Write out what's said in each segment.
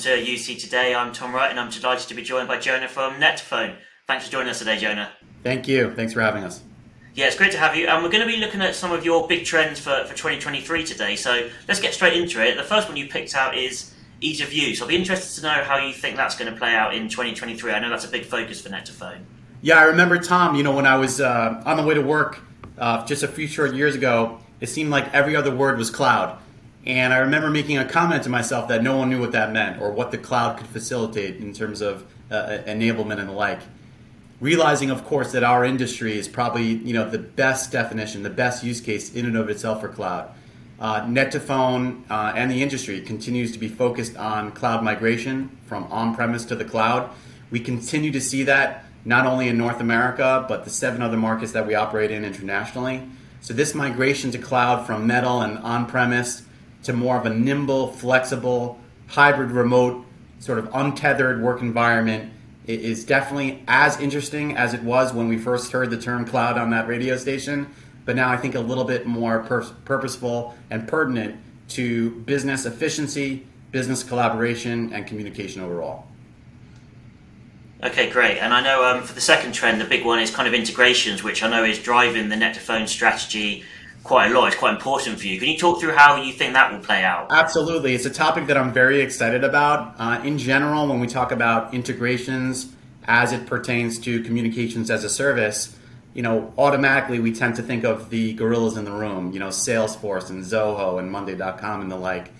to UC Today. I'm Tom Wright, and I'm delighted to be joined by Jonah from net2phone. Thanks for joining us today, Jonah. Thank you. Thanks for having us. Yeah, it's great to have you. And we're going to be looking at some of your big trends for, for 2023 today. So let's get straight into it. The first one you picked out is ease of use. So I'll be interested to know how you think that's going to play out in 2023. I know that's a big focus for net2phone. Yeah, I remember Tom. You know, when I was uh, on the way to work uh, just a few short years ago, it seemed like every other word was cloud. And I remember making a comment to myself that no one knew what that meant or what the cloud could facilitate in terms of uh, enablement and the like. Realizing, of course, that our industry is probably you know the best definition, the best use case in and of itself for cloud. Uh, net2phone uh, and the industry continues to be focused on cloud migration from on-premise to the cloud. We continue to see that not only in North America but the seven other markets that we operate in internationally. So this migration to cloud from metal and on-premise to more of a nimble, flexible, hybrid remote, sort of untethered work environment is definitely as interesting as it was when we first heard the term cloud on that radio station, but now I think a little bit more pur- purposeful and pertinent to business efficiency, business collaboration, and communication overall. Okay, great. And I know um, for the second trend, the big one is kind of integrations, which I know is driving the net2phone strategy quite a lot. It's quite important for you. Can you talk through how you think that will play out? Absolutely. It's a topic that I'm very excited about. Uh, in general, when we talk about integrations as it pertains to communications as a service, you know, automatically we tend to think of the gorillas in the room, you know, Salesforce and Zoho and Monday.com and the like.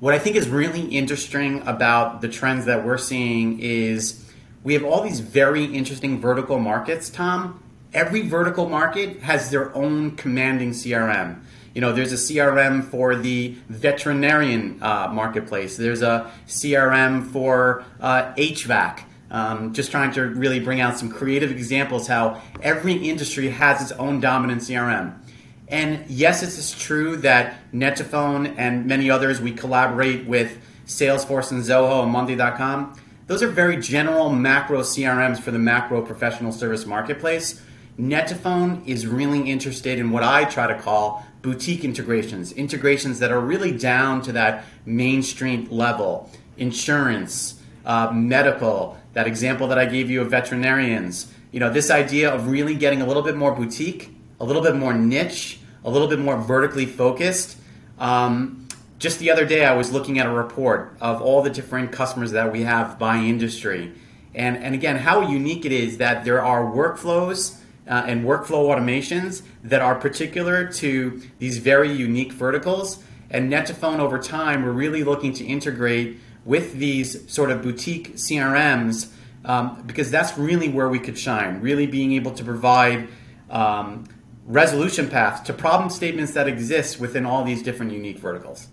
What I think is really interesting about the trends that we're seeing is we have all these very interesting vertical markets, Tom, every vertical market has their own commanding CRM. You know, there's a CRM for the veterinarian uh, marketplace. There's a CRM for uh, HVAC. Um, just trying to really bring out some creative examples how every industry has its own dominant CRM. And yes, it's true that net2phone and many others we collaborate with Salesforce and Zoho and Monday.com. Those are very general macro CRMs for the macro professional service marketplace. Net2phone is really interested in what I try to call boutique integrations, integrations that are really down to that mainstream level. Insurance, uh, medical, that example that I gave you of veterinarians. You know, this idea of really getting a little bit more boutique, a little bit more niche, a little bit more vertically focused. Um, just the other day, I was looking at a report of all the different customers that we have by industry. And, and again, how unique it is that there are workflows uh, and workflow automations that are particular to these very unique verticals. And net2phone over time, we're really looking to integrate with these sort of boutique CRMs um, because that's really where we could shine, really being able to provide um, resolution paths to problem statements that exist within all these different unique verticals.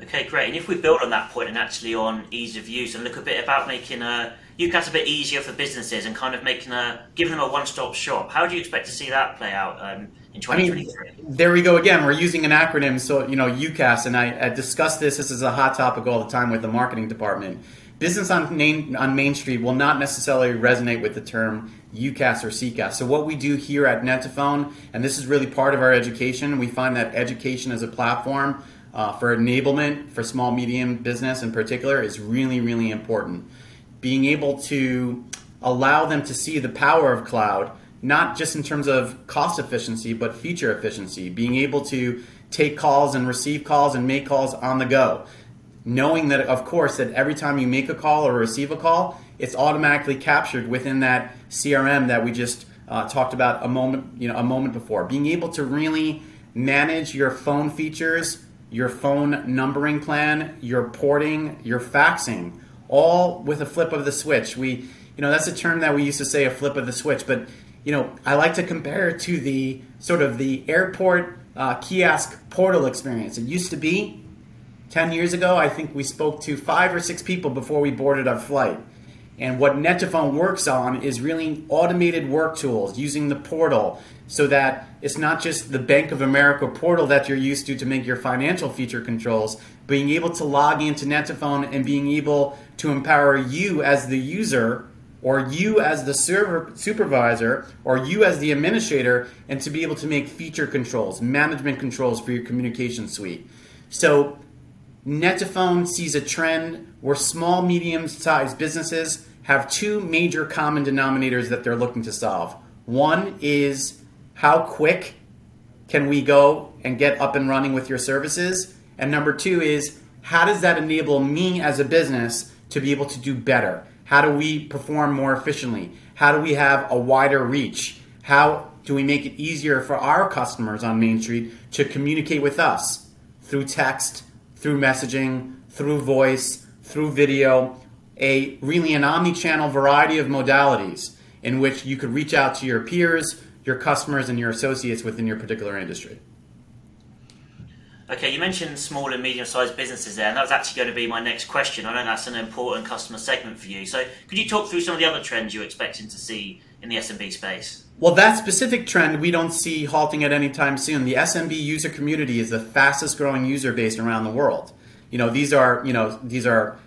Okay, great. And if we build on that point and actually on ease of use and look a bit about making a UCaaS a bit easier for businesses and kind of making a giving them a one-stop shop, how do you expect to see that play out um, in 2023? I mean, there we go again. We're using an acronym, so you know UCaaS, and I, I discuss this. This is a hot topic all the time with the marketing department. Business on main, on Main Street will not necessarily resonate with the term UCaaS or CCaaS. So what we do here at net2phone, and this is really part of our education, we find that education as a platform uh, for enablement for small medium business in particular is really really important being able to allow them to see the power of cloud not just in terms of cost efficiency but feature efficiency being able to take calls and receive calls and make calls on the go. Knowing that of course that every time you make a call or receive a call it's automatically captured within that crm that we just uh, talked about a moment you know a moment before. Being able to really manage your phone features your phone numbering plan, your porting, your faxing, all with a flip of the switch. We, you know, that's a term that we used to say a flip of the switch, but you know, I like to compare it to the sort of the airport uh, kiosk portal experience. It used to be 10 years ago, I think we spoke to five or six people before we boarded our flight. And what net2phone works on is really automated work tools using the portal so that it's not just the Bank of America portal that you're used to to make your financial feature controls, being able to log into net2phone and being able to empower you as the user or you as the server supervisor or you as the administrator and to be able to make feature controls, management controls for your communication suite. So Net2Phone sees a trend where small, medium sized businesses have two major common denominators that they're looking to solve. One is how quick can we go and get up and running with your services? And number two is how does that enable me as a business to be able to do better? How do we perform more efficiently? How do we have a wider reach? How do we make it easier for our customers on Main Street to communicate with us through text, through messaging, through voice, through video, a really an omni-channel variety of modalities in which you could reach out to your peers, your customers, and your associates within your particular industry. Okay, you mentioned small and medium-sized businesses there, and that was actually going to be my next question. I know that's an important customer segment for you. So, could you talk through some of the other trends you're expecting to see in the SMB space? Well, that specific trend we don't see halting at any time soon. The SMB user community is the fastest growing user base around the world. You know, these are, you know, these are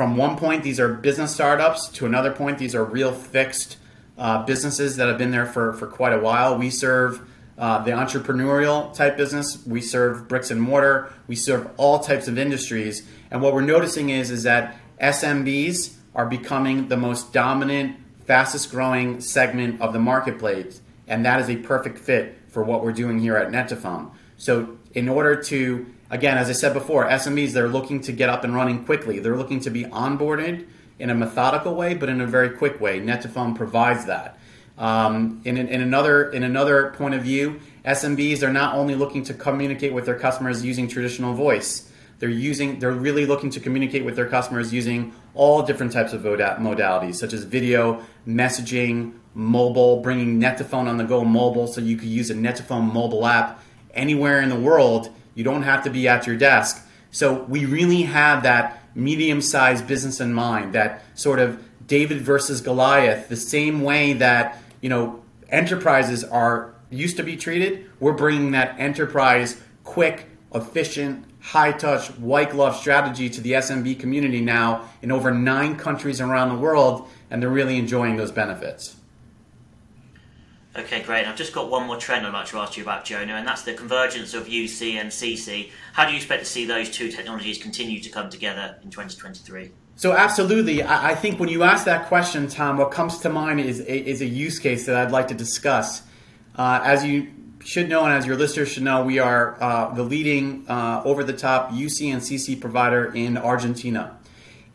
from one point, these are business startups to another point, these are real fixed uh, businesses that have been there for, for quite a while. We serve uh, the entrepreneurial type business. We serve bricks and mortar. We serve all types of industries. And what we're noticing is, is that SMBs are becoming the most dominant fastest growing segment of the marketplace, and that is a perfect fit for what we're doing here at Net2Phone. So, in order to, again, as I said before, SMEs, they're looking to get up and running quickly. They're looking to be onboarded in a methodical way, but in a very quick way. Net2Phone provides that. Um, in, in, another, in another point of view, SMBs are not only looking to communicate with their customers using traditional voice, they're using they're really looking to communicate with their customers using all different types of modalities, such as video, messaging, mobile, bringing Net2Phone on the go mobile, so you could use a Net2Phone mobile app anywhere in the world. You don't have to be at your desk. So we really have that medium-sized business in mind, that sort of David versus Goliath, the same way that you know enterprises are used to be treated. We're bringing that enterprise quick, efficient, high touch, white glove strategy to the SMB community now in over nine countries around the world, and they're really enjoying those benefits. Okay, great. I've just got one more trend I'd like to ask you about, Jonah, and that's the convergence of UC and CC. How do you expect to see those two technologies continue to come together in 2023? So, absolutely. I think when you ask that question, Tom, what comes to mind is is a use case that I'd like to discuss. Uh, as you should know, and as your listeners should know, we are uh, the leading uh, over the top UC and CC provider in Argentina.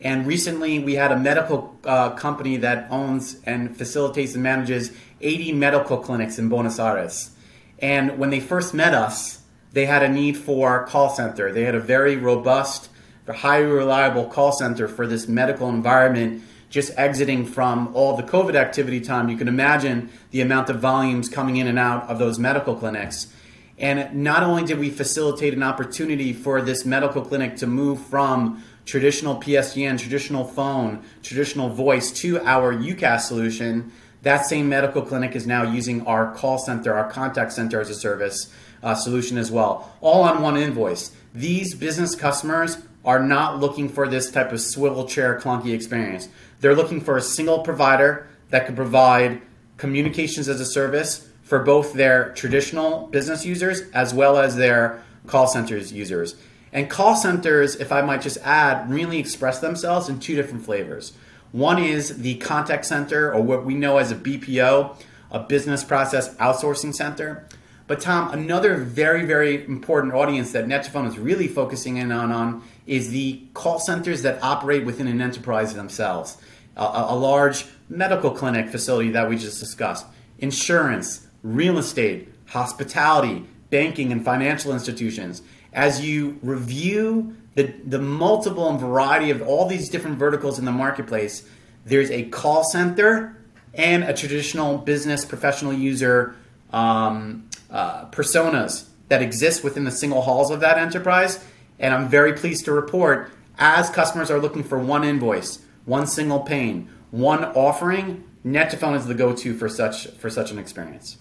And recently, we had a medical uh, company that owns and facilitates and manages 80 medical clinics in Buenos Aires. And when they first met us, they had a need for call center. They had a very robust, highly reliable call center for this medical environment just exiting from all the COVID activity time, you can imagine the amount of volumes coming in and out of those medical clinics. And not only did we facilitate an opportunity for this medical clinic to move from traditional PSTN, traditional phone, traditional voice to our UCaaS solution, that same medical clinic is now using our call center, our contact center as a service uh, solution as well, all on one invoice. These business customers are not looking for this type of swivel chair clunky experience. They're looking for a single provider that can provide communications as a service for both their traditional business users as well as their call centers users. And call centers, if I might just add, really express themselves in two different flavors. One is the contact center, or what we know as a BPO, a business process outsourcing center. But Tom, another very, very important audience that Net2Phone is really focusing in on, on is the call centers that operate within an enterprise themselves. A, a large medical clinic facility that we just discussed, insurance, real estate, hospitality, banking, and financial institutions. As you review the, the multiple and variety of all these different verticals in the marketplace, there's a call center and a traditional business professional user um, uh, personas that exist within the single halls of that enterprise. And I'm very pleased to report as customers are looking for one invoice, one single pane, one offering, Net2Phone is the go-to for such for such an experience.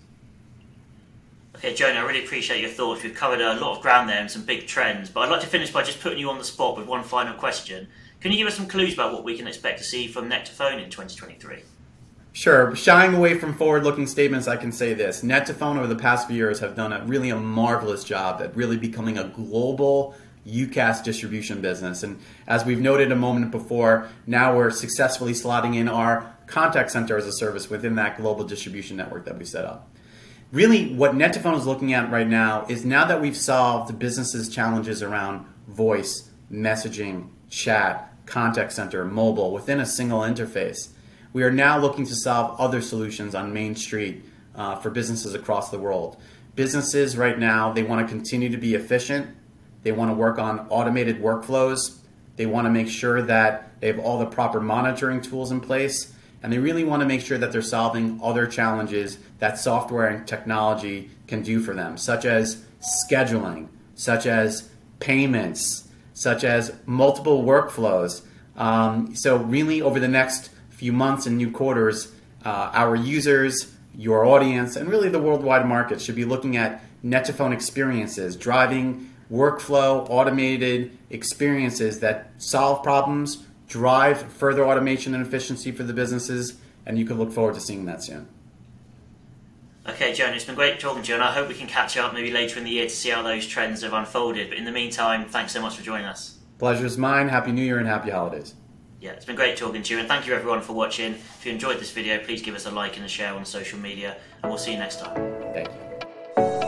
Okay, Jonah, I really appreciate your thoughts. We've covered a lot of ground there and some big trends, but I'd like to finish by just putting you on the spot with one final question. Can you give us some clues about what we can expect to see from Net2Phone in 2023? Sure. Shying away from forward-looking statements, I can say this: Net2Phone over the past few years have done a really a marvelous job at really becoming a global UCaaS distribution business. And as we've noted a moment before, now we're successfully slotting in our contact center as a service within that global distribution network that we set up. Really, what net2phone is looking at right now is now that we've solved the business's challenges around voice, messaging, chat, contact center, mobile within a single interface, we are now looking to solve other solutions on Main Street uh, for businesses across the world. Businesses right now, they want to continue to be efficient. They want to work on automated workflows. They want to make sure that they have all the proper monitoring tools in place. And they really want to make sure that they're solving other challenges that software and technology can do for them, such as scheduling, such as payments, such as multiple workflows. Um, so, really, over the next few months and new quarters, uh, our users, your audience, and really the worldwide market should be looking at net2phone experiences, driving workflow, automated experiences that solve problems, drive further automation and efficiency for the businesses, and you can look forward to seeing that soon. Okay, Joan, it's been great talking to you, and I hope we can catch up maybe later in the year to see how those trends have unfolded. But in the meantime, thanks so much for joining us. Pleasure is mine. Happy New Year and happy holidays. Yeah, it's been great talking to you, and thank you everyone for watching. If you enjoyed this video, please give us a like and a share on social media, and we'll see you next time. Thank you.